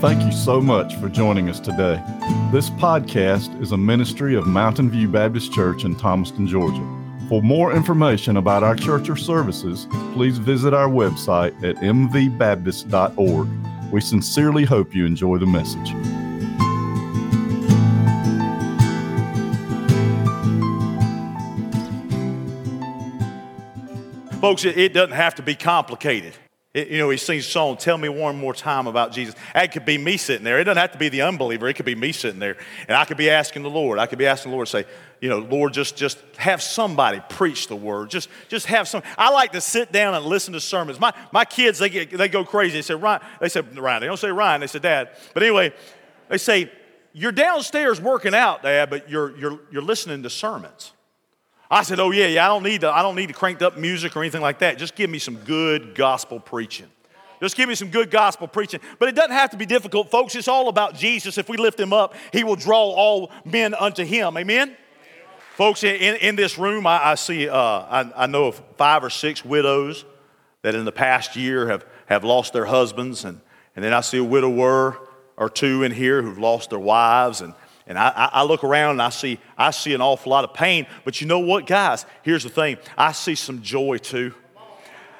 Thank you so much for joining us today. This podcast is a ministry of Mountain View Baptist Church in Thomaston, Georgia. For more information about our church or services, please visit our website at mvbaptist.org. We sincerely hope you enjoy the message. Folks, it, doesn't have to be complicated. It, you know, he sings a song, Tell Me One More Time About Jesus. That could be me sitting there. It doesn't have to be the unbeliever. It could be me sitting there. And I could be asking the Lord. I could be asking the Lord, say, you know, Lord, just, just have somebody preach the word. Just, just have some. I like to sit down and listen to sermons. My, my kids, they, get, they go crazy. They say, Ryan, they said, Ryan. They don't say Ryan. They say, Dad. But anyway, they say, you're downstairs working out, Dad, but you're, you're, you're listening to sermons. I said, "Oh yeah, yeah. I don't need to. I don't need to cranked up music or anything like that. Just give me some good gospel preaching. Just give me some good gospel preaching. But it doesn't have to be difficult, folks. It's all about Jesus. If we lift him up, he will draw all men unto him. Amen. Folks, in, in this room, I, I see, uh, I, I know of five or six widows that in the past year have, have lost their husbands. And, and then I see a widower or two in here who've lost their wives. And, and I, I, look around and I see, I see an awful lot of pain. But you know what, guys? Here's the thing I see some joy too.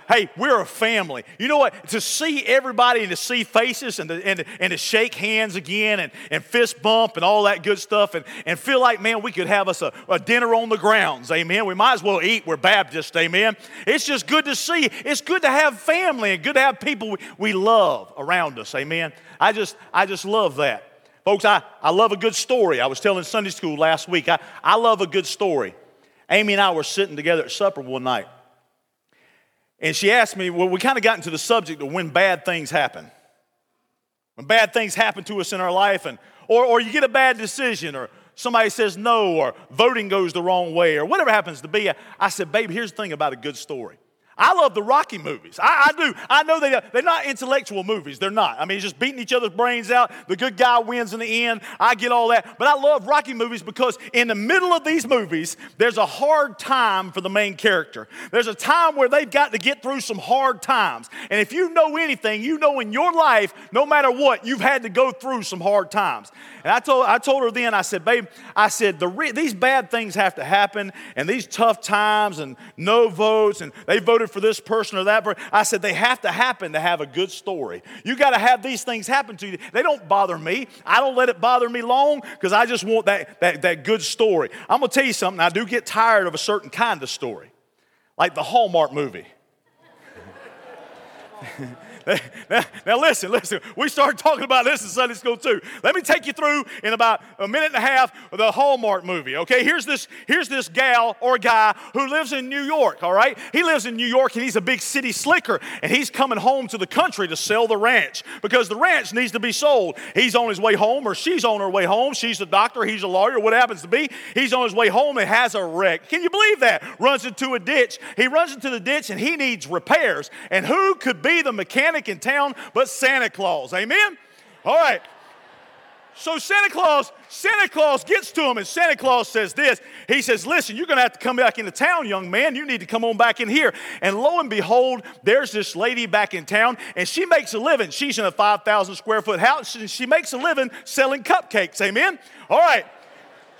Hey, we're a family. You know what? To see everybody and to see faces and to, and, and to shake hands again and, and fist bump and all that good stuff and, and feel like, man, we could have us a, a dinner on the grounds. Amen. We might as well eat. We're Baptist. Amen. It's just good to see. It's good to have family and good to have people we, we love around us. Amen. I just, I just love that. Folks, I, I love a good story. I was telling Sunday school last week. I, I love a good story. Amy and I were sitting together at supper one night. And she asked me, well, we kind of got into the subject of when bad things happen. When bad things happen to us in our life, and, or, or you get a bad decision, or somebody says no, or voting goes the wrong way, or whatever happens to be. I said, babe, here's the thing about a good story. I love the Rocky movies. I, I, do. I know they, they're not intellectual movies. They're not. I mean, it's just beating each other's brains out. The good guy wins in the end. I get all that. But I love Rocky movies because in the middle of these movies, there's a hard time for the main character. There's a time where they've got to get through some hard times. And if you know anything, you know in your life, no matter what, you've had to go through some hard times. And I told, I told her then, I said, babe, I said, the re- these bad things have to happen, and these tough times, and no votes, and they voted for this person or that person. I said, they have to happen to have a good story. You got to have these things happen to you. They don't bother me. I don't let it bother me long because I just want that, that, that good story. I'm going to tell you something. I do get tired of a certain kind of story, like the Hallmark movie. now, now, listen, listen. We started talking about this in Sunday school too. Let me take you through in about a minute and a half the Hallmark movie. Okay, here's this here's this gal or guy who lives in New York. All right, he lives in New York and he's a big city slicker, and he's coming home to the country to sell the ranch because the ranch needs to be sold. He's on his way home, or she's on her way home. She's a doctor, he's a lawyer, what happens to be. He's on his way home and has a wreck. Can you believe that? Runs into a ditch. He runs into the ditch and he needs repairs. And who could be the mechanic? Mechanic in town but Santa Claus. Amen? All right. So Santa Claus, Santa Claus gets to him, and Santa Claus says this. He says, Listen, you're gonna have to come back into town, young man. You need to come on back in here. And lo and behold, there's this lady back in town, and she makes a living. She's in a 5,000 square foot house, and she makes a living selling cupcakes. Amen? All right.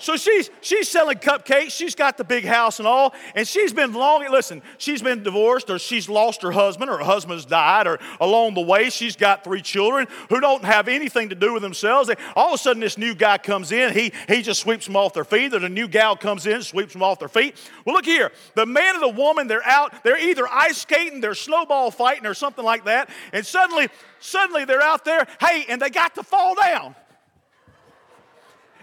So she's she's selling cupcakes. She's got the big house and all, and she's been long. Listen, she's been divorced, or she's lost her husband, or her husband's died, or along the way she's got three children who don't have anything to do with themselves. All of a sudden, this new guy comes in. He he just sweeps them off their feet. Or the new gal comes in, sweeps them off their feet. Well, look here. The man and the woman, they're out. They're either ice skating, they're snowball fighting, or something like that. And suddenly, suddenly they're out there. Hey, and they got to fall down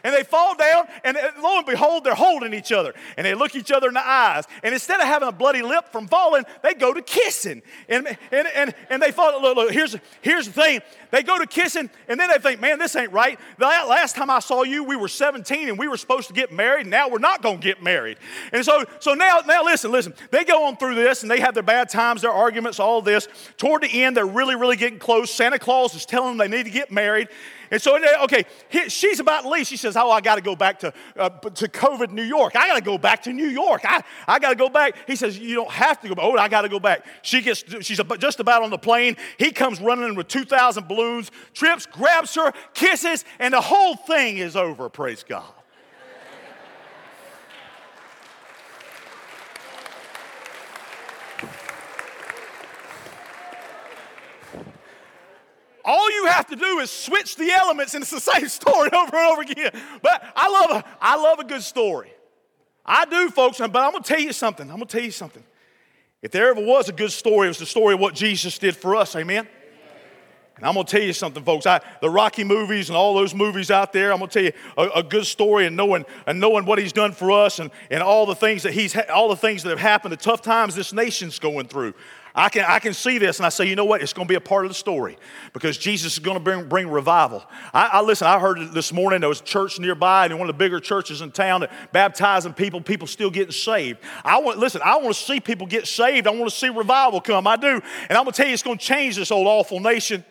and they fall down, and lo and behold, they're holding each other, and they look each other in the eyes. And instead of having a bloody lip from falling, they go to kissing. And, and, and, and they fall, look, look, here's, here's the thing. They go to kissing, and then they think, man, this ain't right. The last time I saw you, we were 17, and we were supposed to get married, now we're not going to get married. And so, so now, now listen, listen. They go on through this, and they have their bad times, their arguments, all this. Toward the end, they're really, really getting close. Santa Claus is telling them they need to get married. And so, okay, she's about to leave. She says, Oh, I got to go back to, uh, to COVID, New York. I got to go back to New York. I, I got to go back. He says, You don't have to go back. Oh, I got to go back. She gets, she's just about on the plane. He comes running with 2,000 balloons, trips, grabs her, kisses, and the whole thing is over. Praise God. All you have to do is switch the elements, and it's the same story over and over again. But I love a, I love a good story. I do, folks, but I'm to tell you something. I'm to tell you something. If there ever was a good story, it was the story of what Jesus did for us. Amen? And I'm going to tell you something, folks. I, the Rocky movies and all those movies out there, I'm going to tell you a, a, good story and knowing, and knowing what he's done for us and, and all the things that he's all the things that have happened, the tough times this nation's going through. I can, I can see this and I say, you know what? It's going to be a part of the story because Jesus is going to bring, bring revival. I, I listen, I heard this morning there was a church nearby and one of the bigger churches in town that baptizing people, people still getting saved. I want, listen, I want to see people get saved. I want to see revival come. I do. And I'm going to tell you, it's going to change this old awful nation.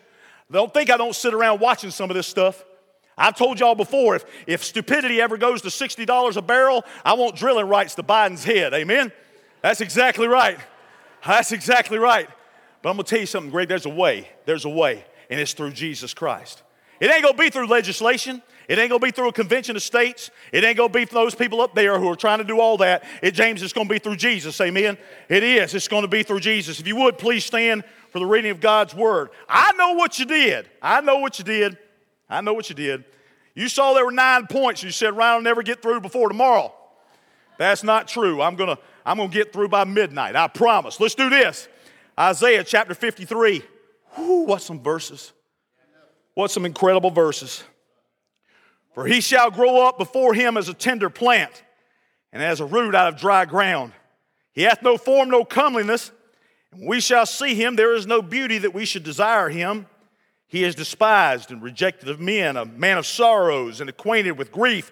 Don't think I don't sit around watching some of this stuff. I've told y'all before, if, if stupidity ever goes to $60 a barrel, I want drilling rights to Biden's head. Amen? That's exactly right. That's exactly right. But I'm to tell you something, Greg. There's a way. There's a way, and it's through Jesus Christ. It ain't to be through legislation. It ain't to be through a convention of states. It ain't to be for those people up there who are trying to do all that. It, James, it's to be through Jesus. Amen. It is. It's to be through Jesus. If you would, please stand for the reading of God's word. I know what you did. I know what you did. I know what you did. You saw there were nine points. You said, Ryan will never get through before tomorrow. That's not true. I'm to I'm going to get through by midnight. I promise. Let's do this. Isaiah chapter 53. Whoo, what some verses. What some incredible verses. For he shall grow up before him as a tender plant and as a root out of dry ground. He hath no form, no comeliness. And we shall see him. There is no beauty that we should desire him. He is despised and rejected of men, a man of sorrows and acquainted with grief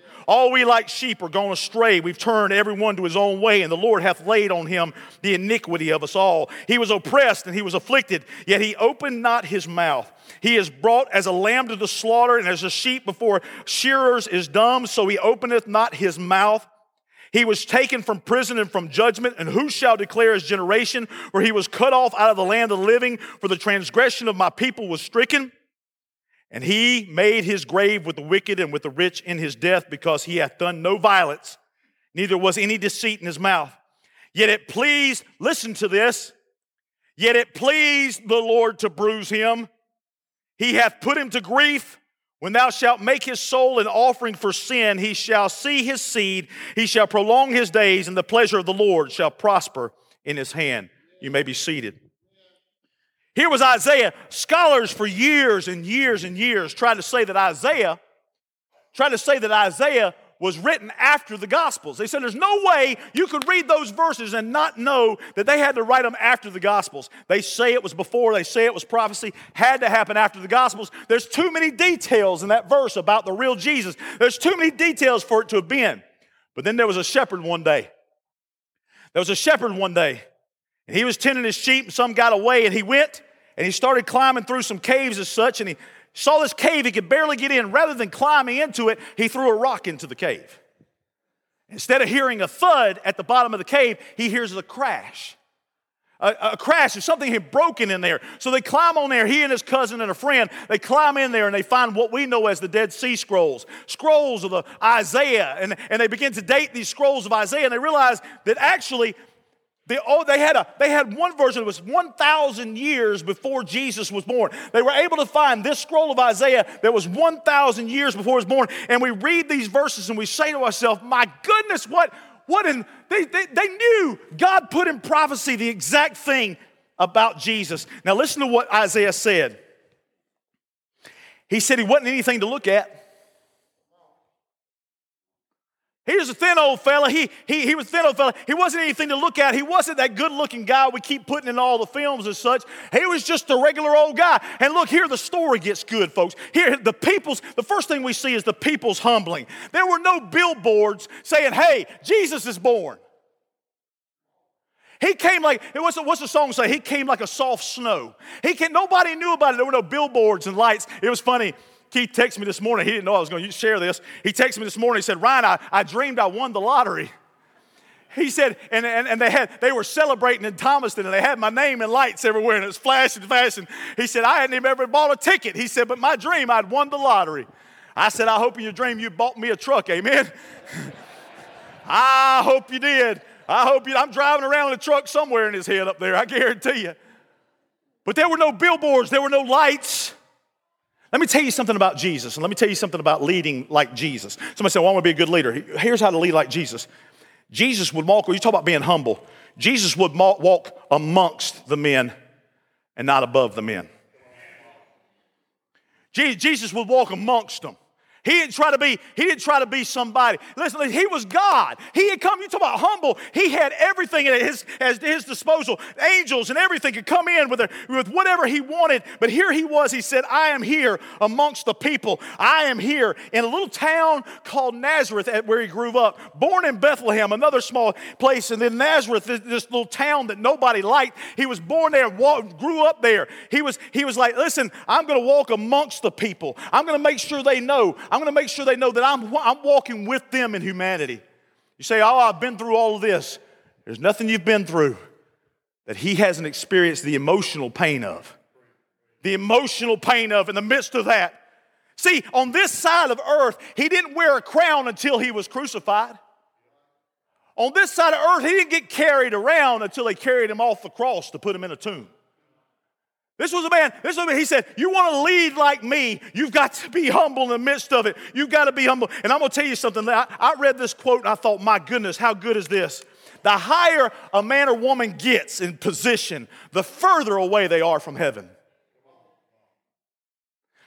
All we like sheep are gone astray. We've turned everyone to his own way, and the Lord hath laid on him the iniquity of us all. He was oppressed and he was afflicted, yet he opened not his mouth. He is brought as a lamb to the slaughter, and as a sheep before shearers is dumb, so he openeth not his mouth. He was taken from prison and from judgment, and who shall declare his generation? For he was cut off out of the land of the living, for the transgression of my people was stricken. And he made his grave with the wicked and with the rich in his death because he hath done no violence, neither was any deceit in his mouth. Yet it pleased, listen to this, yet it pleased the Lord to bruise him. He hath put him to grief. When thou shalt make his soul an offering for sin, he shall see his seed, he shall prolong his days, and the pleasure of the Lord shall prosper in his hand. You may be seated. Here was Isaiah. Scholars for years and years and years tried to say that Isaiah, tried to say that Isaiah was written after the Gospels. They said there's no way you could read those verses and not know that they had to write them after the Gospels. They say it was before, they say it was prophecy, had to happen after the Gospels. There's too many details in that verse about the real Jesus. There's too many details for it to have been. But then there was a shepherd one day. There was a shepherd one day and he was tending his sheep, and some got away, and he went and he started climbing through some caves as such, and he saw this cave he could barely get in. Rather than climbing into it, he threw a rock into the cave. Instead of hearing a thud at the bottom of the cave, he hears a crash. A, a, crash of something had broken in there. So they climb on there, he and his cousin and a friend, they climb in there and they find what we know as the Dead Sea Scrolls, scrolls of the Isaiah. And, and they begin to date these scrolls of Isaiah and they realize that actually they, they, had a, they had one version that was 1,000 years before Jesus was born. They were able to find this scroll of Isaiah that was 1,000 years before he was born. And we read these verses and we say to ourselves, my goodness, what, what in, they, they, they knew God put in prophecy the exact thing about Jesus. Now listen to what Isaiah said. He said he wasn't anything to look at. He was a thin old fella. He, he, he was a thin old fella. He wasn't anything to look at. He wasn't that good looking guy we keep putting in all the films and such. He was just a regular old guy. And look, here the story gets good, folks. Here, the people's, the first thing we see is the people's humbling. There were no billboards saying, hey, Jesus is born. He came like, what's the, what's the song say? He came like a soft snow. He came, nobody knew about it. There were no billboards and lights. It was funny. Keith texted me this morning. He didn't know I was going to share this. He texted me this morning. He said, Ryan, I, I dreamed I won the lottery. He said, and, and, and they had they were celebrating in Thomaston and they had my name and lights everywhere and it was flashing, flashing. He said, I hadn't even ever bought a ticket. He said, but my dream, I'd won the lottery. I said, I hope in your dream you bought me a truck, amen. I hope you did. I hope you, I'm driving around in a truck somewhere in his head up there, I guarantee you. But there were no billboards, there were no lights. Let me tell you something about Jesus, and let me tell you something about leading like Jesus. Somebody said, Well, I want to be a good leader. Here's how to lead like Jesus. Jesus would walk, you talk about being humble. Jesus would walk amongst the men and not above the men. Jesus would walk amongst them. He didn't try to be, he didn't try to be somebody. Listen, he was God. He had come, you talk about humble, he had everything at his, at his disposal. Angels and everything could come in with, with whatever he wanted. But here he was, he said, I am here amongst the people. I am here in a little town called Nazareth where he grew up. Born in Bethlehem, another small place. And then Nazareth, this little town that nobody liked. He was born there, walked, grew up there. He was, he was like, listen, I'm going to walk amongst the people. I'm going to make sure they know. I'm going to make sure they know that I'm, I'm walking with them in humanity. You say, Oh, I've been through all of this. There's nothing you've been through that he hasn't experienced the emotional pain of. The emotional pain of in the midst of that. See, on this side of earth, he didn't wear a crown until he was crucified. On this side of earth, he didn't get carried around until they carried him off the cross to put him in a tomb. This was a man, this was a man, he said, You want to lead like me, you've got to be humble in the midst of it. You've got to be humble. And I'm going to tell you something. I, I read this quote and I thought, My goodness, how good is this? The higher a man or woman gets in position, the further away they are from heaven.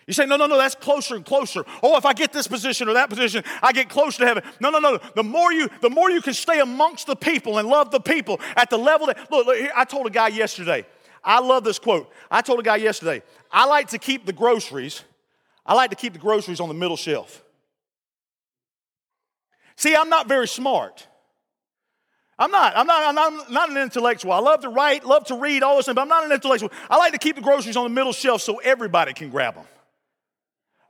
You say, no, no, no, that's closer and closer. Oh, if I get this position or that position, I get closer to heaven. No, no, no. The more you, the more you can stay amongst the people and love the people at the level that, look, look I told a guy yesterday, I love this quote. I told a guy yesterday, I like to keep the groceries, I like to keep the groceries on the middle shelf. See, I'm not very smart. I'm not. I'm not, I'm not, not an intellectual. I love to write, love to read, all this, but I'm not an intellectual. I like to keep the groceries on the middle shelf so everybody can grab them.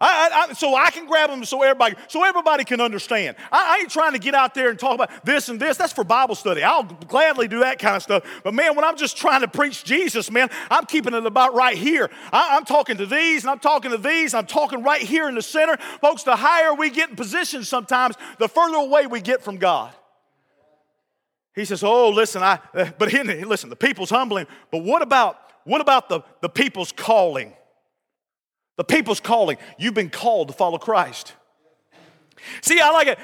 I, I, so I can grab them so everybody, so everybody can understand. I, I, ain't trying to get out there and talk about this and this. That's for Bible study. I'll gladly do that kind of stuff. But man, when I'm just trying to preach Jesus, man, I'm keeping it about right here. I, am talking to these and I'm talking to these. I'm talking right here in the center. Folks, the higher we get in position sometimes, the further away we get from God. He says, Oh, listen, I, uh, but he, listen, the people's humbling. But what about, what about the, the people's calling? The people's calling. You've been called to follow Christ. See, I like it.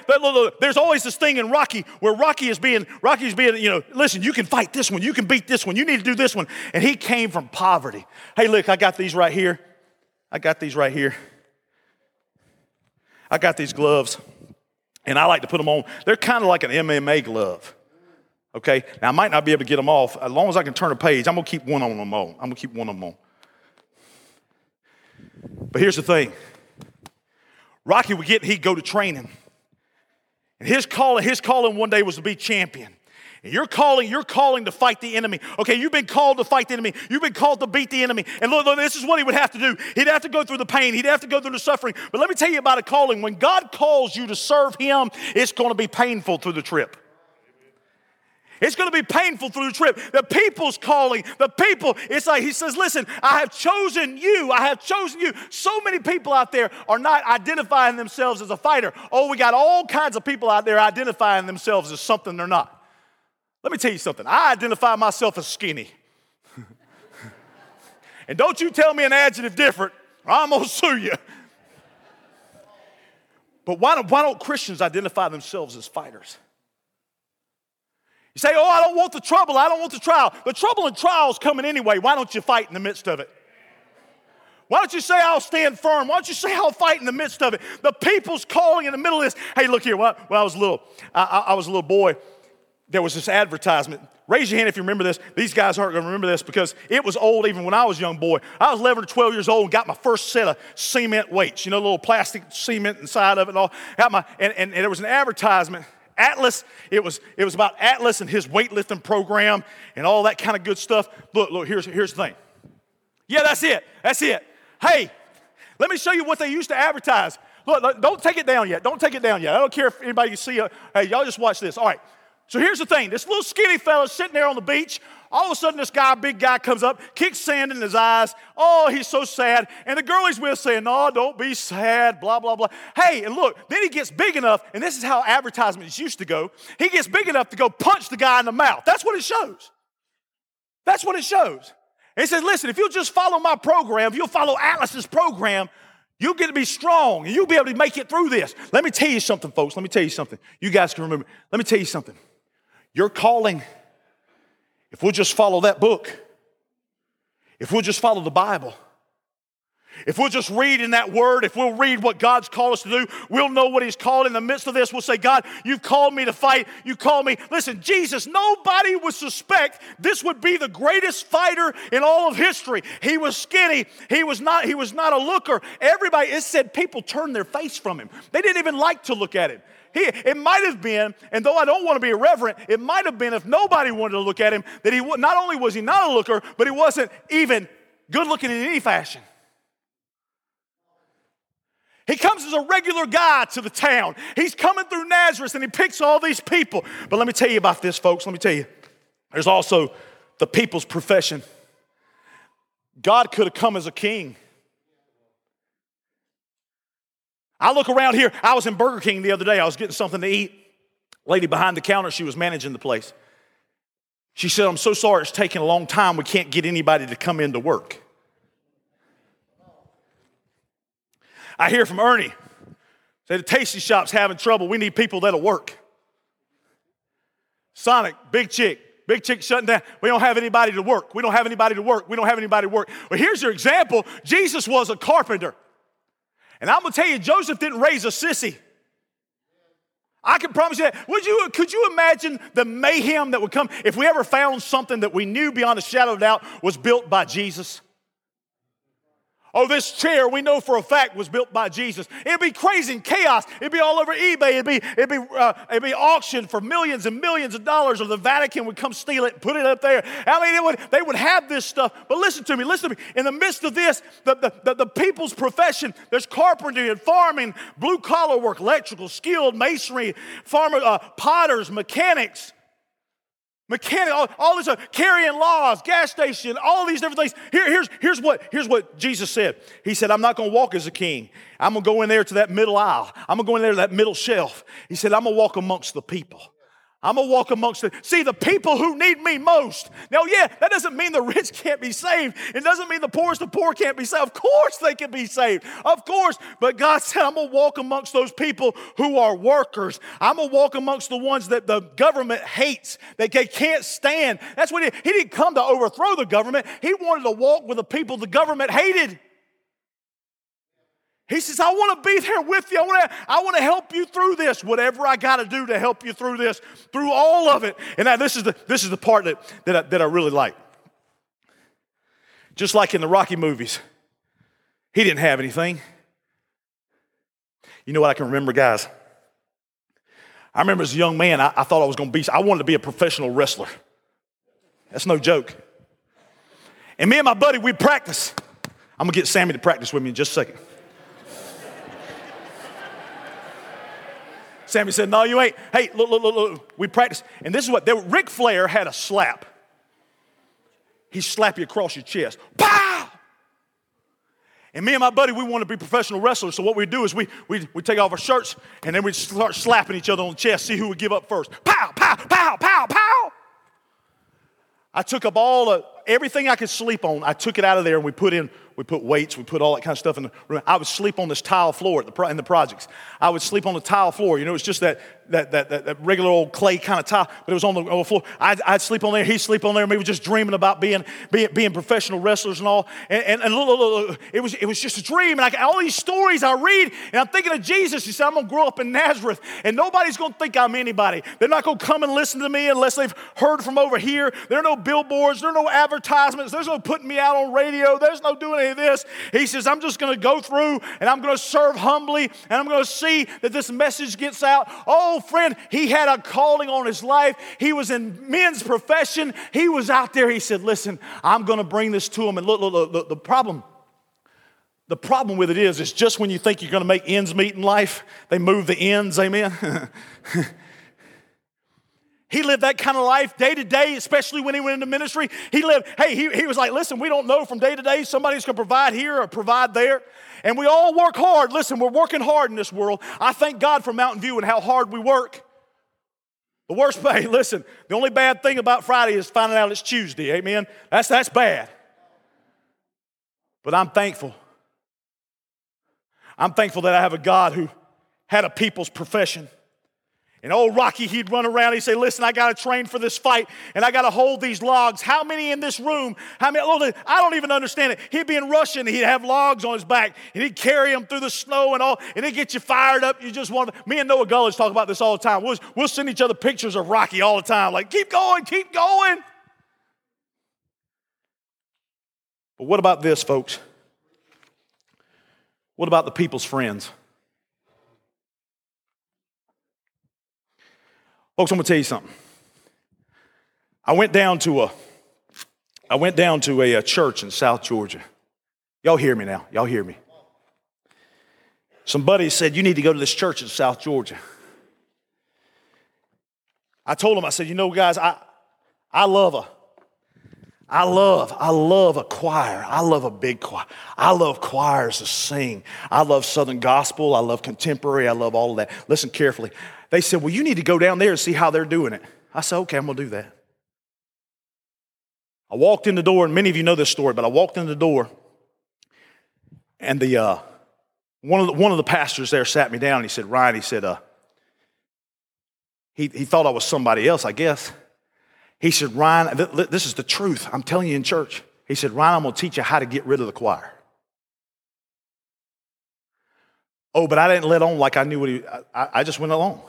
There's always this thing in Rocky where Rocky is being, Rocky is being, you know, listen, you can fight this one, you can beat this one, you need to do this one. And he came from poverty. Hey, look, I got these right here. I got these right here. I got these gloves, and I like to put them on. They're kind of like an MMA glove. Okay, now I might not be able to get them off. As long as I can turn a page, I'm gonna keep one on them on. I'm gonna keep one of them on. But here's the thing Rocky would get, he'd go to training. And his calling, his calling one day was to be champion. And you're calling, you're calling to fight the enemy. Okay, you've been called to fight the enemy. You've been called to beat the enemy. And look, look, this is what he would have to do. He'd have to go through the pain. He'd have to go through the suffering. But let me tell you about a calling. When God calls you to serve him, it's going to be painful through the trip. It's going to be painful through the trip. The people's calling, the people, it's like he says, Listen, I have chosen you. I have chosen you. So many people out there are not identifying themselves as a fighter. Oh, we got all kinds of people out there identifying themselves as something they're not. Let me tell you something. I identify myself as skinny. and don't you tell me an adjective different, or I'm going to sue you. But why don't, why don't Christians identify themselves as fighters? You say, Oh, I don't want the trouble. I don't want the trial. The trouble and trial's coming anyway. Why don't you fight in the midst of it? Why don't you say I'll stand firm? Why don't you say I'll fight in the midst of it? The people's calling in the middle of this. Hey, look here. When I was little, I, I was a little boy. There was this advertisement. Raise your hand if you remember this. These guys aren't going to remember this because it was old even when I was a young boy. I was 11 or 12 years old and got my first set of cement weights. You know, little plastic cement inside of it and all. Got my, and, and, and there was an advertisement Atlas, it was, it was about Atlas and his weightlifting program and all that kind of good stuff. Look, look, here's, here's the thing. Yeah, that's it. That's it. Hey, let me show you what they used to advertise. Look, look don't take it down yet. Don't take it down yet. I don't care if anybody can see it. Hey, y'all just watch this. All right. So here's the thing this little skinny fella sitting there on the beach. All of a sudden, this guy, big guy, comes up, kicks sand in his eyes. Oh, he's so sad. And the girl he's with saying, No, don't be sad, blah, blah, blah. Hey, and look, then he gets big enough, and this is how advertisements used to go. He gets big enough to go punch the guy in the mouth. That's what it shows. That's what it shows. He says, Listen, if you'll just follow my program, if you'll follow Atlas's program, You'll get to be strong and you'll be able to make it through this. Let me tell you something, folks. Let me tell you something. You guys can remember. Let me tell you something. Your calling, if we'll just follow that book, if we'll just follow the Bible, if we'll just read in that word, if we'll read what God's called us to do, we'll know what He's called. In the midst of this, we'll say, God, you've called me to fight. You called me. Listen, Jesus, nobody would suspect this would be the greatest fighter in all of history. He was skinny. He was not, he was not a looker. Everybody, it said people turned their face from him. They didn't even like to look at him. He, it might have been, and though I don't want to be irreverent, it might have been if nobody wanted to look at him, that he not only was he not a looker, but he wasn't even good looking in any fashion. He comes as a regular guy to the town. He's coming through Nazareth and he picks all these people. But let me tell you about this, folks. Let me tell you. There's also the people's profession. God could have come as a king. I look around here. I was in Burger King the other day. I was getting something to eat. Lady behind the counter, she was managing the place. She said, I'm so sorry it's taking a long time. We can't get anybody to come into work. I hear from Ernie. Say the tasty shop's having trouble. We need people that'll work. Sonic, Big Chic. Big Chic shutting down. We don't have anybody to work. We don't have anybody to work. We don't have anybody to work. Well, here's your example. Jesus was a carpenter. And I'm gonna tell you, Joseph didn't raise a sissy. I can promise you that. Would you, could you imagine the mayhem that would come if we ever found something that we knew beyond a shadow of doubt was built by Jesus? Oh, this chair we know for a fact was built by Jesus. It'd be crazy and chaos. It'd be all over eBay. It'd be, it'd be, uh, it'd be auctioned for millions and millions of dollars, or the Vatican would come steal it and put it up there. I mean, would, they would have this stuff. But listen to me, listen to me. In the midst of this, the, the, the, the people's profession, there's carpentry and farming, blue collar work, electrical, skilled masonry, farmer, uh, potters, mechanics mechanic, all, all this, uh, carrying laws, gas station, all these different things. Here, here's, here's, what, here's what Jesus said. He said, I'm not going to walk as a king. I'm going to go in there to that middle aisle. I'm going to go in there to that middle shelf. He said, I'm going to walk amongst the people. I'm gonna walk amongst the see the people who need me most. Now, yeah, that doesn't mean the rich can't be saved. It doesn't mean the poorest of poor can't be saved. Of course they can be saved. Of course. But God said, I'm gonna walk amongst those people who are workers. I'm gonna walk amongst the ones that the government hates, that they can't stand. That's what he, he didn't come to overthrow the government. He wanted to walk with the people the government hated. He says, I want to be there with you. I want to, I want to help you through this, whatever I got to do to help you through this, through all of it. And now this is the, this is the part that, that, I, that I really like. Just like in the Rocky movies, he didn't have anything. You know what I can remember, guys? I remember as a young man, I, I thought I was going to be, I wanted to be a professional wrestler. That's no joke. And me and my buddy, we practice. I'm going to get Sammy to practice with me in just a second. Sammy said, No, you ain't. Hey, look, look, look, look. We practice. And this is what, there, Ric Flair had a slap. He slap you across your chest. Pow! And me and my buddy, we want to be professional wrestlers. So what we do is we, we, we take off our shirts and then we start slapping each other on the chest, see who would give up first. Pow, pow, pow, pow, pow. I took up all the, everything I could sleep on. I took it out of there and we put in, we put weights, we put all that kind of stuff in the room. I would sleep on this tile floor the, in the projects. I would sleep on the tile floor. You know, it's just that, that, that, that, that regular old clay kind of tile, but it was on the, on the floor. I'd, I'd, sleep on there, he'd sleep on there, maybe just dreaming about being, being, being professional wrestlers and all. And, and, and look, look, look, it, was, it was just a dream. And I, all these stories I read, and I'm thinking of Jesus. He said, I'm going to grow up in Nazareth, and nobody's going to think I'm anybody. They're not going to come and listen to me unless they've heard from over here. There are no billboards, there are no advertisements, there's no putting me out on radio, there's no doing any of this. He says, I'm just going to go through and I'm going to serve humbly, and I'm going to see that this message gets out. Oh, friend, he had a calling on his life. He was in men's profession. He was out there. He said, Listen, I'm going to bring this to him. And look, look, look, the problem. The problem with it is, it's just when you think you're going to make ends meet in life, they move the ends, amen? He lived that kind of life day to day, especially when he went into ministry. He lived, hey, he, he was like, listen, we don't know from day to day somebody's going to provide here or provide there. And we all work hard. Listen, we're working hard in this world. I thank God for Mountain View and how hard we work. The worst, hey, listen, the only bad thing about Friday is finding out it's Tuesday. Amen. That's, that's bad. But I'm thankful. I'm thankful that I have a God who had a people's profession. And old Rocky, he'd run around. He'd say, Listen, I got to train for this fight and I got to hold these logs. How many in this room? How many? I don't even understand it. He'd be in Russian. and He'd have logs on his back and he'd carry them through the snow and all. And it'd get you fired up. You just want to. Me and Noah Gulledge talk about this all the time. We'll, we'll send each other pictures of Rocky all the time. Like, keep going, keep going. But what about this, folks? What about the people's friends? Folks, I'm gonna tell you something. I went down to a I went down to a, a church in South Georgia. Y'all hear me now. Y'all hear me. Some buddies said, You need to go to this church in South Georgia. I told them, I said, You know, guys, I, I love a, I love, I love a choir. I love a big choir. I love choirs to sing. I love Southern gospel. I love contemporary. I love all of that. Listen carefully. They said, Well, you need to go down there and see how they're doing it. I said, Okay, I'm going to do that. I walked in the door, and many of you know this story, but I walked in the door, and the, uh, one, of the, one of the pastors there sat me down, and he said, Ryan, he said, uh, he, he thought I was somebody else, I guess. He said, Ryan, this is the truth. I'm telling you in church. He said, Ryan, I'm going to teach you how to get rid of the choir. Oh, but I didn't let on like I knew what he, I, I just went along.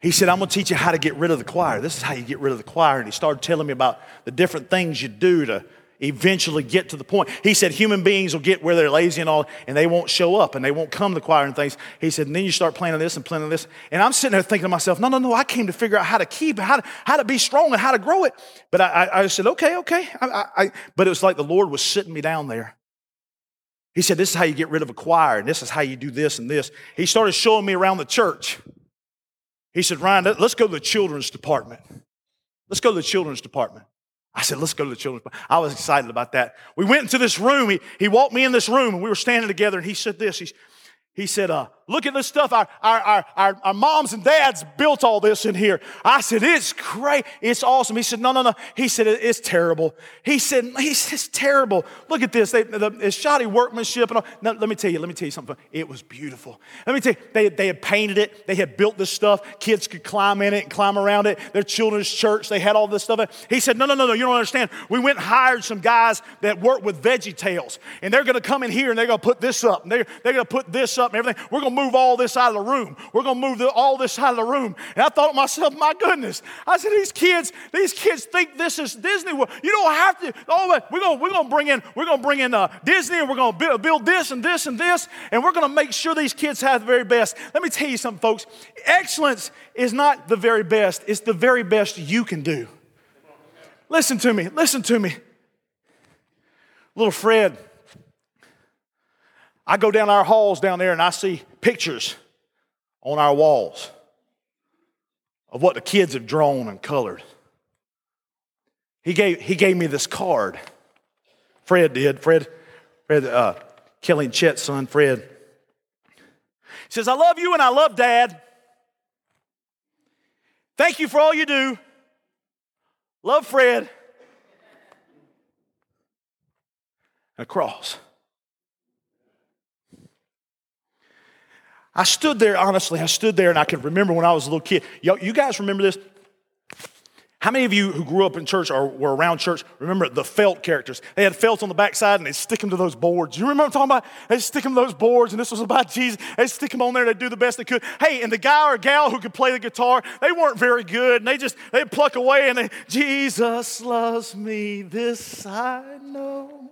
He said, I'm going to teach you how to get rid of the choir. This is how you get rid of the choir. And he started telling me about the different things you do to eventually get to the point. He said, human beings will get where they're lazy and all, and they won't show up and they won't come to choir and things. He said, and then you start planning this and planning this. And I'm sitting there thinking to myself, no, no, no, I came to figure out how to keep how to, how to be strong and how to grow it. But I, I, I said, okay, okay. I, I, but it was like the Lord was sitting me down there. He said, this is how you get rid of a choir, and this is how you do this and this. He started showing me around the church. He said, Ryan, let's go to the children's department. Let's go to the children's department. I said, let's go to the children's. I was excited about that. We went into this room. He, he walked me in this room and we were standing together and he said this. He, he said, uh, Look at this stuff. Our, our, our, our, moms and dads built all this in here. I said, It's great. It's awesome. He said, No, no, no. He said, It's terrible. He said, It's terrible. Look at this. They, the, it's shoddy workmanship. And all. Let me tell you, let me tell you something. It was beautiful. Let me tell you, they, they had painted it. They had built this stuff. Kids could climb in it and climb around it. Their children's church, they had all this stuff. He said, No, no, no, no. You don't understand. We went and hired some guys that work with Veggie Tales. And they're going to come in here and they're going to put this up. And they're, they're going to put this up and everything. We're going to move all this out of the room. We're going to move the, all this out of the room. And I thought to myself, my goodness. I said, these kids, these kids think this is Disney World. You don't have to. Oh, we're going we're going to bring in, we're going to bring in uh, Disney and we're going to build, build this and this and this. And we're going to make sure these kids have the very best. Let me tell you something, folks. Excellence is not the very best. It's the very best you can do. Listen to me. Listen to me. Little Fred, I go down our halls down there and I see pictures on our walls of what the kids have drawn and colored. He gave, he gave me this card. Fred did. Fred, Fred uh, Kelly and Chet's son, Fred. He says, I love you and I love dad. Thank you for all you do. Love Fred. and a cross. I stood there, honestly, I stood there and I can remember when I was a little kid. Yo, you guys remember this? How many of you who grew up in church or were around church remember the felt characters? They had felt on the backside and they'd stick them to those boards. You remember I'm talking about? They'd stick them to those boards and this was about Jesus. They'd stick them on there, they'd do the best they could. Hey, and the guy or gal who could play the guitar, they weren't very good and they just, they'd pluck away and they, Jesus loves me, this I know.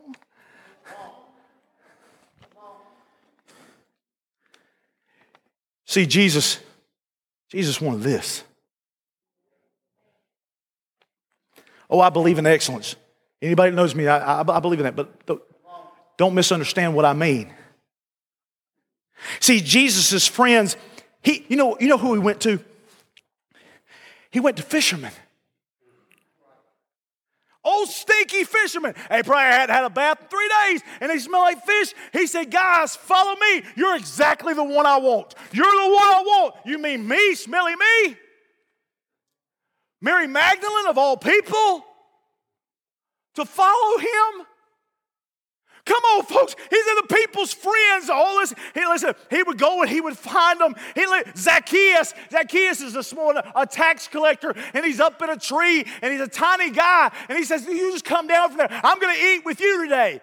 See, Jesus, Jesus wanted this. Oh, I believe in excellence. Anybody that knows me, I, I, I believe in that, but don't misunderstand what I mean. See, Jesus' friends, he, you know, you know who he went to? He went to fishermen. Old stinky fisherman. He probably hadn't had a bath in three days and they smell like fish. He said, Guys, follow me. You're exactly the one I want. You're the one I want. You mean me, smelly me? Mary Magdalene, of all people, to follow him? Come on, folks. He's in the people's friends. All this. He listen. He would go and he would find them. He Zacchaeus. Zacchaeus is a small a tax collector, and he's up in a tree, and he's a tiny guy, and he says, "You just come down from there. I'm going to eat with you today."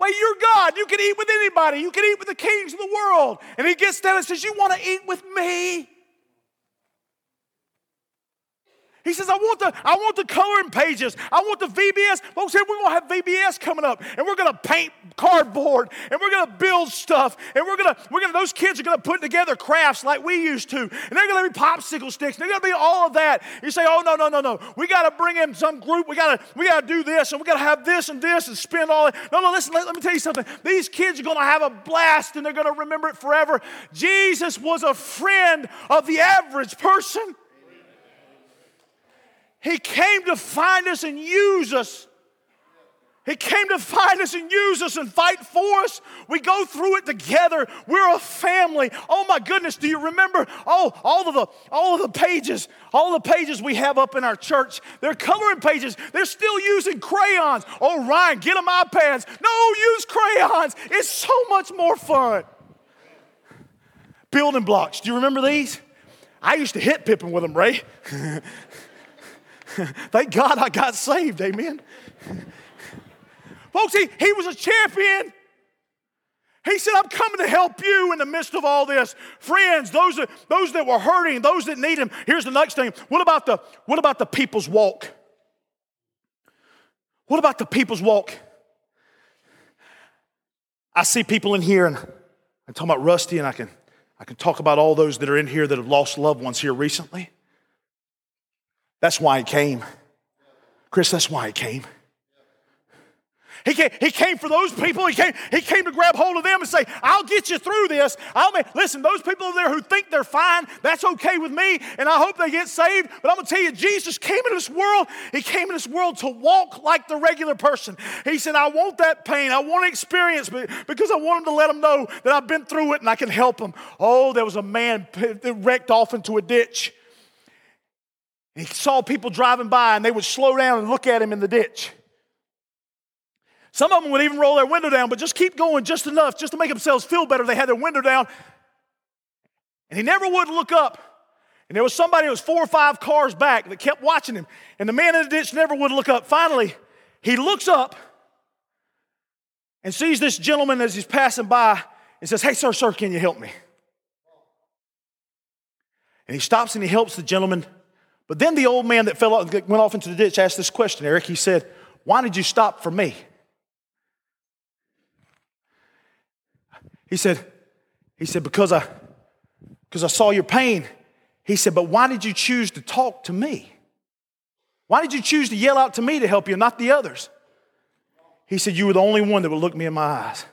Well, you're God. You can eat with anybody. You can eat with the kings of the world. And he gets down and says, "You want to eat with me?" He says, I want the, I want the coloring pages. I want the VBS. Folks, here we're gonna have VBS coming up, and we're gonna paint cardboard, and we're gonna build stuff, and we're gonna, we're gonna, those kids are gonna put together crafts like we used to, and they're gonna be popsicle sticks, they're gonna be all of that. You say, oh no, no, no, no. We gotta bring in some group, we gotta, we gotta do this, and we gotta have this and this and spend all it. No, no, listen, let, let me tell you something. These kids are gonna have a blast and they're gonna remember it forever. Jesus was a friend of the average person. He came to find us and use us. He came to find us and use us and fight for us. We go through it together. We're a family. Oh my goodness, do you remember? Oh, all of the all of the pages, all the pages we have up in our church. They're coloring pages. They're still using crayons. Oh, Ryan, get them iPads. No, use crayons. It's so much more fun. Building blocks. Do you remember these? I used to hit Pippin with them, Ray. Thank God I got saved, amen. Folks, he, he was a champion. He said, I'm coming to help you in the midst of all this. Friends, those that, those that were hurting, those that need him. Here's the next thing. What about the, what about the people's walk? What about the people's walk? I see people in here, and I'm talking about Rusty, and I can, I can talk about all those that are in here that have lost loved ones here recently. That's why he came. Chris, that's why he came. He came, he came for those people. He came, he came to grab hold of them and say, I'll get you through this. I'll make, listen, those people over there who think they're fine, that's okay with me, and I hope they get saved. But I'm gonna tell you, Jesus came into this world, he came into this world to walk like the regular person. He said, I want that pain, I want to experience it because I want him to let them know that I've been through it and I can help them. Oh, there was a man wrecked off into a ditch. He saw people driving by and they would slow down and look at him in the ditch. Some of them would even roll their window down, but just keep going just enough, just to make themselves feel better. They had their window down. And he never would look up. And there was somebody that was four or five cars back that kept watching him. And the man in the ditch never would look up. Finally, he looks up and sees this gentleman as he's passing by and says, Hey, sir, sir, can you help me? And he stops and he helps the gentleman but then the old man that fell off, went off into the ditch asked this question, Eric. He said, Why did you stop for me? He said, he said, because I because I saw your pain. He said, but why did you choose to talk to me? Why did you choose to yell out to me to help you, not the others? He said, You were the only one that would look me in my eyes.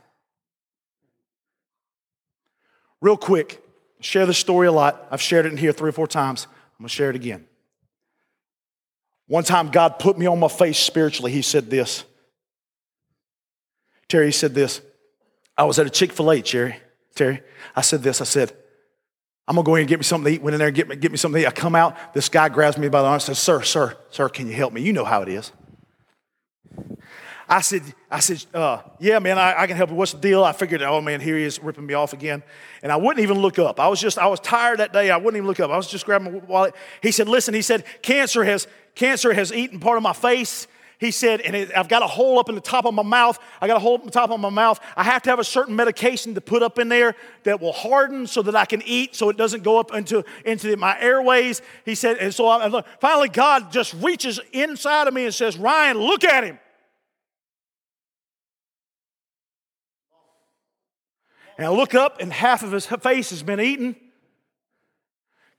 Real quick, share this story a lot. I've shared it in here three or four times. I'm gonna share it again. One time, God put me on my face spiritually. He said this. Terry said this. I was at a Chick fil A, Terry. Terry. I said this. I said, I'm gonna go in and get me something to eat. Went in there and get me, get me something to eat. I come out, this guy grabs me by the arm and says, Sir, sir, sir, can you help me? You know how it is. I said, I said, uh, yeah, man, I, I, can help you. What's the deal? I figured, oh man, here he is ripping me off again. And I wouldn't even look up. I was just, I was tired that day. I wouldn't even look up. I was just grabbing my wallet. He said, listen, he said, cancer has, cancer has eaten part of my face. He said, and it, I've got a hole up in the top of my mouth. I got a hole up in the top of my mouth. I have to have a certain medication to put up in there that will harden so that I can eat so it doesn't go up into, into my airways. He said, and so I, finally God just reaches inside of me and says, Ryan, look at him. And I look up, and half of his face has been eaten,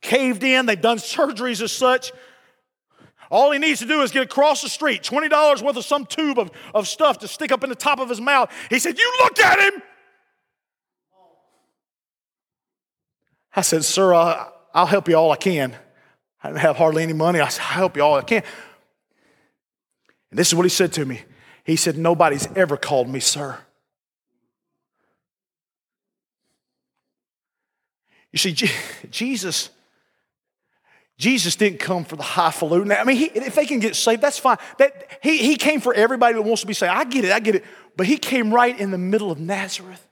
caved in. They've done surgeries as such. All he needs to do is get across the street, $20 worth of some tube of, of stuff to stick up in the top of his mouth. He said, You look at him. I said, Sir, I'll, help you all I can. I didn't have hardly any money. I said, I'll help you all I can. And this is what he said to me. He said, Nobody's ever called me sir. You see, Jesus Jesus didn't come for the highfalutin. I mean, he, if they can get saved, that's fine. That, he, he came for everybody that wants to be saved. I get it, I get it. But he came right in the middle of Nazareth.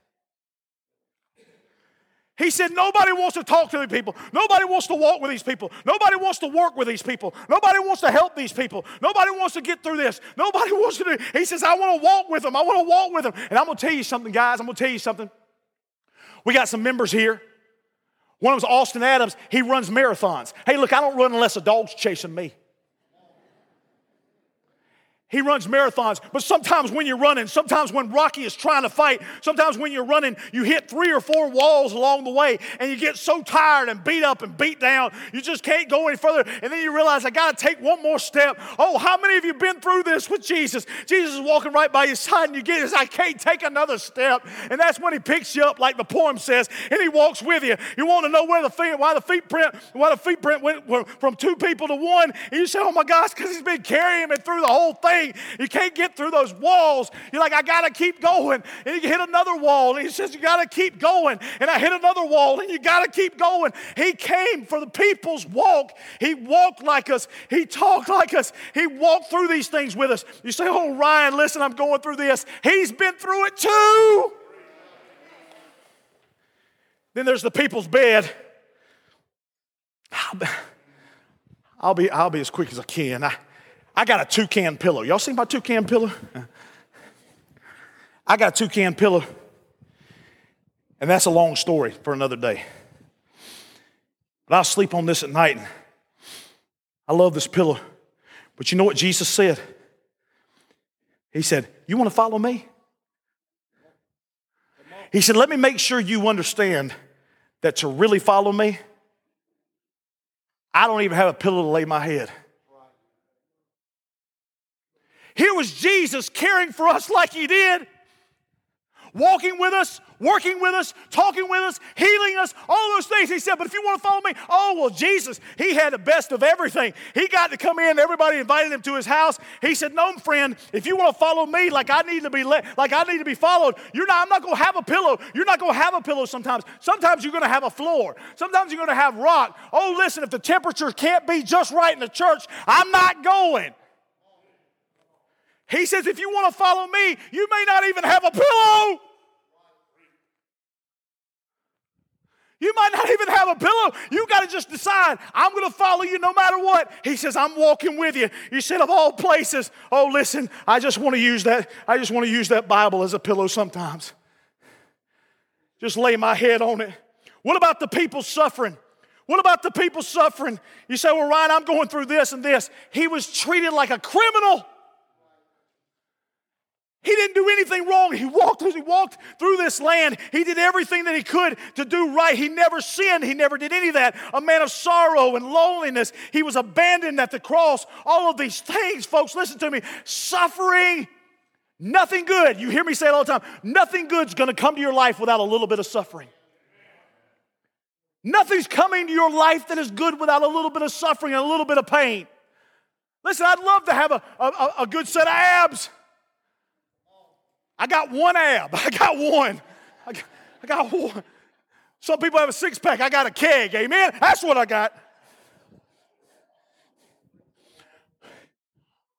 He said, Nobody wants to talk to these people. Nobody wants to walk with these people. Nobody wants to work with these people. Nobody wants to help these people. Nobody wants to get through this. Nobody wants to do. He says, I want to walk with them. I want to walk with them. And I'm going to tell you something, guys. I'm going to tell you something. We got some members here one of them's Austin Adams. He runs marathons. Hey, look, I don't run unless a dog's chasing me. He runs marathons, but sometimes when you're running, sometimes when Rocky is trying to fight, sometimes when you're running, you hit three or four walls along the way and you get so tired and beat up and beat down, you just can't go any further. And then you realize, I got to take one more step. Oh, how many of you been through this with Jesus? Jesus is walking right by your side and you get this, I can't take another step. And that's when he picks you up, like the poem says, and he walks with you. You want to know where the feet, why the feet print, why the feet print went from two people to one. And you say, oh my gosh, because he's been carrying me through the whole thing. You can't get through those walls. You're like, I got to keep going. And you hit another wall. And he says, You got to keep going. And I hit another wall. And you got to keep going. He came for the people's walk. He walked like us. He talked like us. He walked through these things with us. You say, Oh, Ryan, listen, I'm going through this. He's been through it too. Then there's the people's bed. I'll be, I'll be as quick as I can. I, I got a toucan pillow. Y'all seen my toucan pillow? I got a toucan pillow. And that's a long story for another day. But I'll sleep on this at night. I love this pillow. But you know what Jesus said? He said, You want to follow me? He said, Let me make sure you understand that to really follow me, I don't even have a pillow to lay my head. Here was Jesus caring for us like he did, walking with us, working with us, talking with us, healing us, all those things. He said, But if you want to follow me, oh, well, Jesus, he had the best of everything. He got to come in, everybody invited him to his house. He said, No, friend, if you want to follow me like I need to be like I need to be followed, you're not, I'm not gonna have a pillow. You're not gonna have a pillow sometimes. Sometimes you're gonna have a floor. Sometimes you're gonna have rock. Oh, listen, if the temperature can't be just right in the church, I'm not going. He says, if you want to follow me, you may not even have a pillow. You might not even have a pillow. You got to just decide, I'm going to follow you no matter what. He says, I'm walking with you. You said, of all places, oh, listen, I just want to use that. I just want to use that Bible as a pillow sometimes. Just lay my head on it. What about the people suffering? What about the people suffering? You say, well, Ryan, I'm going through this and this. He was treated like a criminal. He didn't do anything wrong. He walked, he walked through this land. He did everything that he could to do right. He never sinned. He never did any of that. A man of sorrow and loneliness. He was abandoned at the cross. All of these things, folks, listen to me. Suffering, nothing good. You hear me say it all the time. Nothing good's going to come to your life without a little bit of suffering. Nothing's coming to your life that is good without a little bit of suffering and a little bit of pain. Listen, I'd love to have a, a, a good set of abs. I got one ab. I got one. I got, I got one. Some people have a six pack. I got a keg. Amen. That's what I got.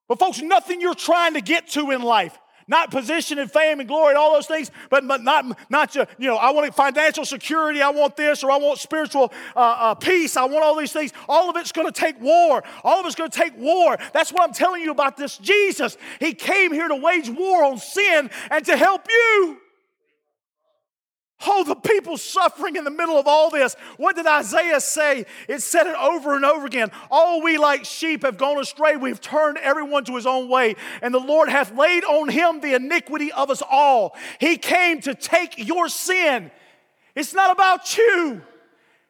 But, folks, nothing you're trying to get to in life, not position and fame and glory and all those things, but, not, not you know, I want financial security, I want this, or I want spiritual uh, uh, peace, I want all these things. All of it's going to take war. All of it's going to take war. That's what I'm telling you about this Jesus. He came here to wage war on sin and to help you. Oh, the people suffering in the middle of all this. What did Isaiah say? It said it over and over again. All we like sheep have gone astray. We've turned everyone to his own way. And the Lord hath laid on him the iniquity of us all. He came to take your sin. It's not about you.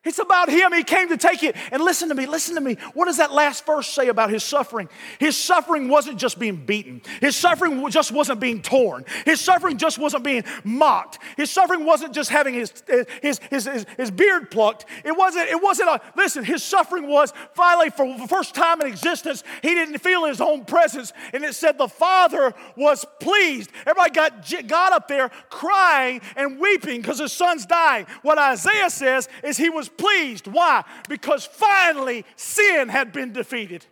It's about him. He came to take it. And listen to me, listen to me. What does that last verse say about his suffering? His suffering wasn't just being beaten, his suffering just wasn't being torn, his suffering just wasn't being mocked, his suffering wasn't just having his, his, his, his, his beard plucked. It wasn't, it wasn't a, listen, his suffering was finally, for the first time in existence, he didn't feel his own presence. And it said the Father was pleased. Everybody got God up there crying and weeping because his son's dying. What Isaiah says is he was pleased. Why? Because finally sin had been defeated.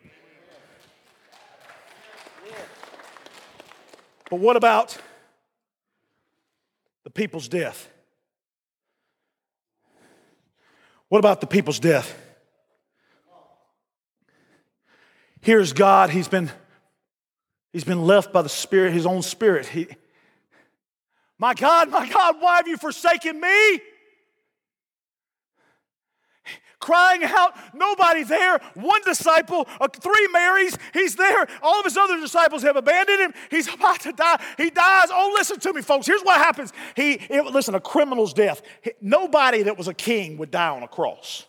But what about the people's death? What about the people's death? Here's God, he's been he's been left by the spirit, his own spirit. He, my God, my God, why have you forsaken me? Crying out, nobody there. One disciple, uh, three Marys, he's there. All of his other disciples have abandoned him. He's about to die. He dies. Oh, listen to me, folks. Here's what happens. He, it, listen, a criminal's death. Nobody that was a king would die on a cross.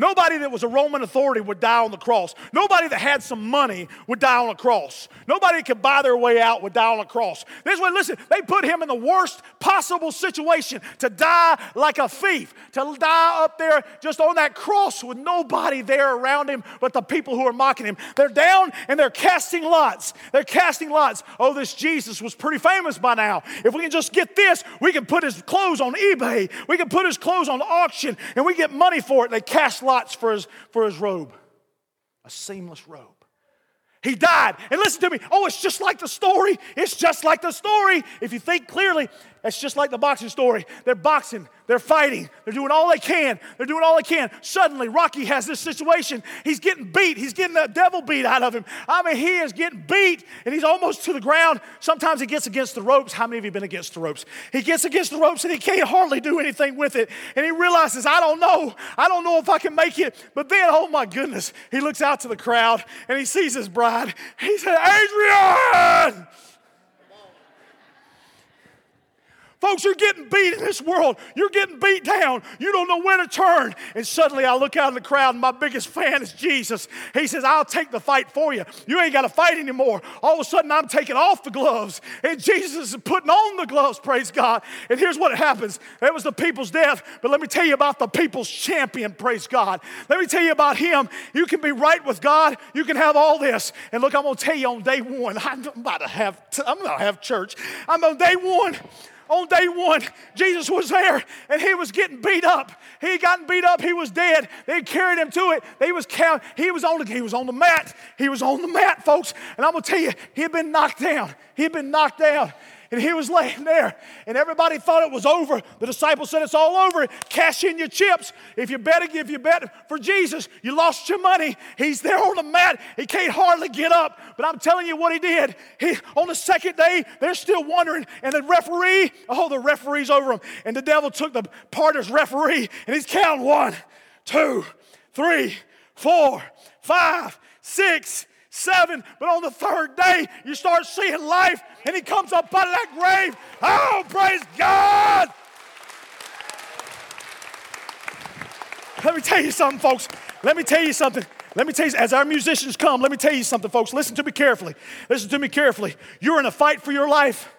Nobody that was a Roman authority would die on the cross. Nobody that had some money would die on a cross. Nobody that could buy their way out would die on a cross. This way, listen, they put him in the worst possible situation to die like a thief, to die up there just on that cross with nobody there around him but the people who are mocking him. They're down and they're casting lots. They're casting lots. Oh, this Jesus was pretty famous by now. If we can just get this, we can put his clothes on eBay. We can put his clothes on auction and we get money for it. They cast lots for his, for his robe, a seamless robe. He died. And listen to me. Oh, it's just like the story. It's just like the story. If you think clearly, it's just like the boxing story. They're boxing, they're fighting, they're doing all they can, they're doing all they can. Suddenly, Rocky has this situation. He's getting beat, he's getting the devil beat out of him. I mean, he is getting beat and he's almost to the ground. Sometimes he gets against the ropes. How many of you been against the ropes? He gets against the ropes and he can't hardly do anything with it. And he realizes, I don't know, I don't know if I can make it. But then, oh my goodness, he looks out to the crowd and he sees his bride. He said, Adrian! Folks, you're getting beat in this world. You're getting beat down. You don't know where to turn. And suddenly I look out in the crowd, and my biggest fan is Jesus. He says, I'll take the fight for you. You ain't got to fight anymore. All of a sudden, I'm taking off the gloves, and Jesus is putting on the gloves, praise God. And here's what happens that was the people's death. But let me tell you about the people's champion, praise God. Let me tell you about him. You can be right with God, you can have all this. And look, I'm going to tell you on day one, I'm about to have, I'm going to have church. I'm on day one on day one, Jesus was there and he was getting beat up. He gotten beat up. He was dead. They carried him to it. He was. He was on the. He was on the mat. He was on the mat, folks. And I'm gonna tell you, he had been knocked down. He had been knocked down and he was laying there, and everybody thought it was over. The disciples said, It's all over. Cash in your chips. If you bet, if you bet for Jesus, you lost your money. He's there on the mat. He can't hardly get up. But I'm telling you what he did. He on the second day, they're still wondering, and the referee, oh, the referee's over him. And the devil took the part referee, and he's counting one, two, three, four, five, six, seven. But on the third day, you start seeing life, and he comes up out of that grave. Oh, praise God! Let me tell you something, folks. Let me tell you something. Let me tell you, as our musicians come, let me tell you something, folks. Listen to me carefully. Listen to me carefully. You're in a fight for your life.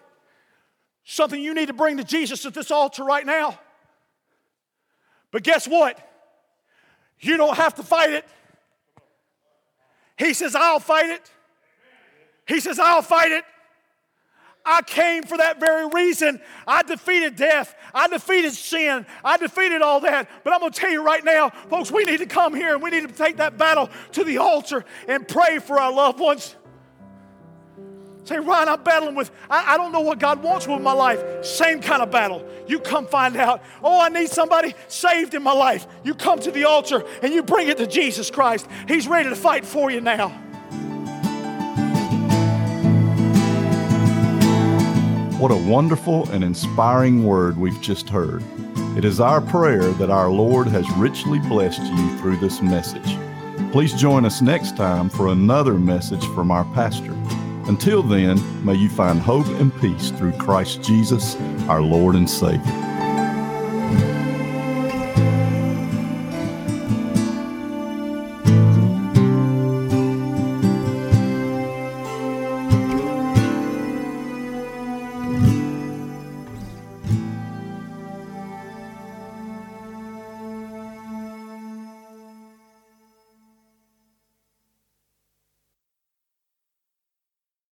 Something you need to bring to Jesus at this altar right now. But guess what? You don't have to fight it. He says, I'll fight it. He says, I'll fight it. I came for that very reason. I defeated death. I defeated sin. I defeated all that. But I'm going to tell you right now, folks, we need to come here and we need to take that battle to the altar and pray for our loved ones. Say, Ryan, I'm battling with, I, I, don't know what God wants with my life. Same kind of battle. You come find out, oh, I need somebody saved in my life. You come to the altar and you bring it to Jesus Christ. He's ready to fight for you now. What a wonderful and inspiring word we've just heard. It is our prayer that our Lord has richly blessed you through this message. Please join us next time for another message from our pastor. Until then, may you find hope and peace through Christ Jesus, our Lord and Savior.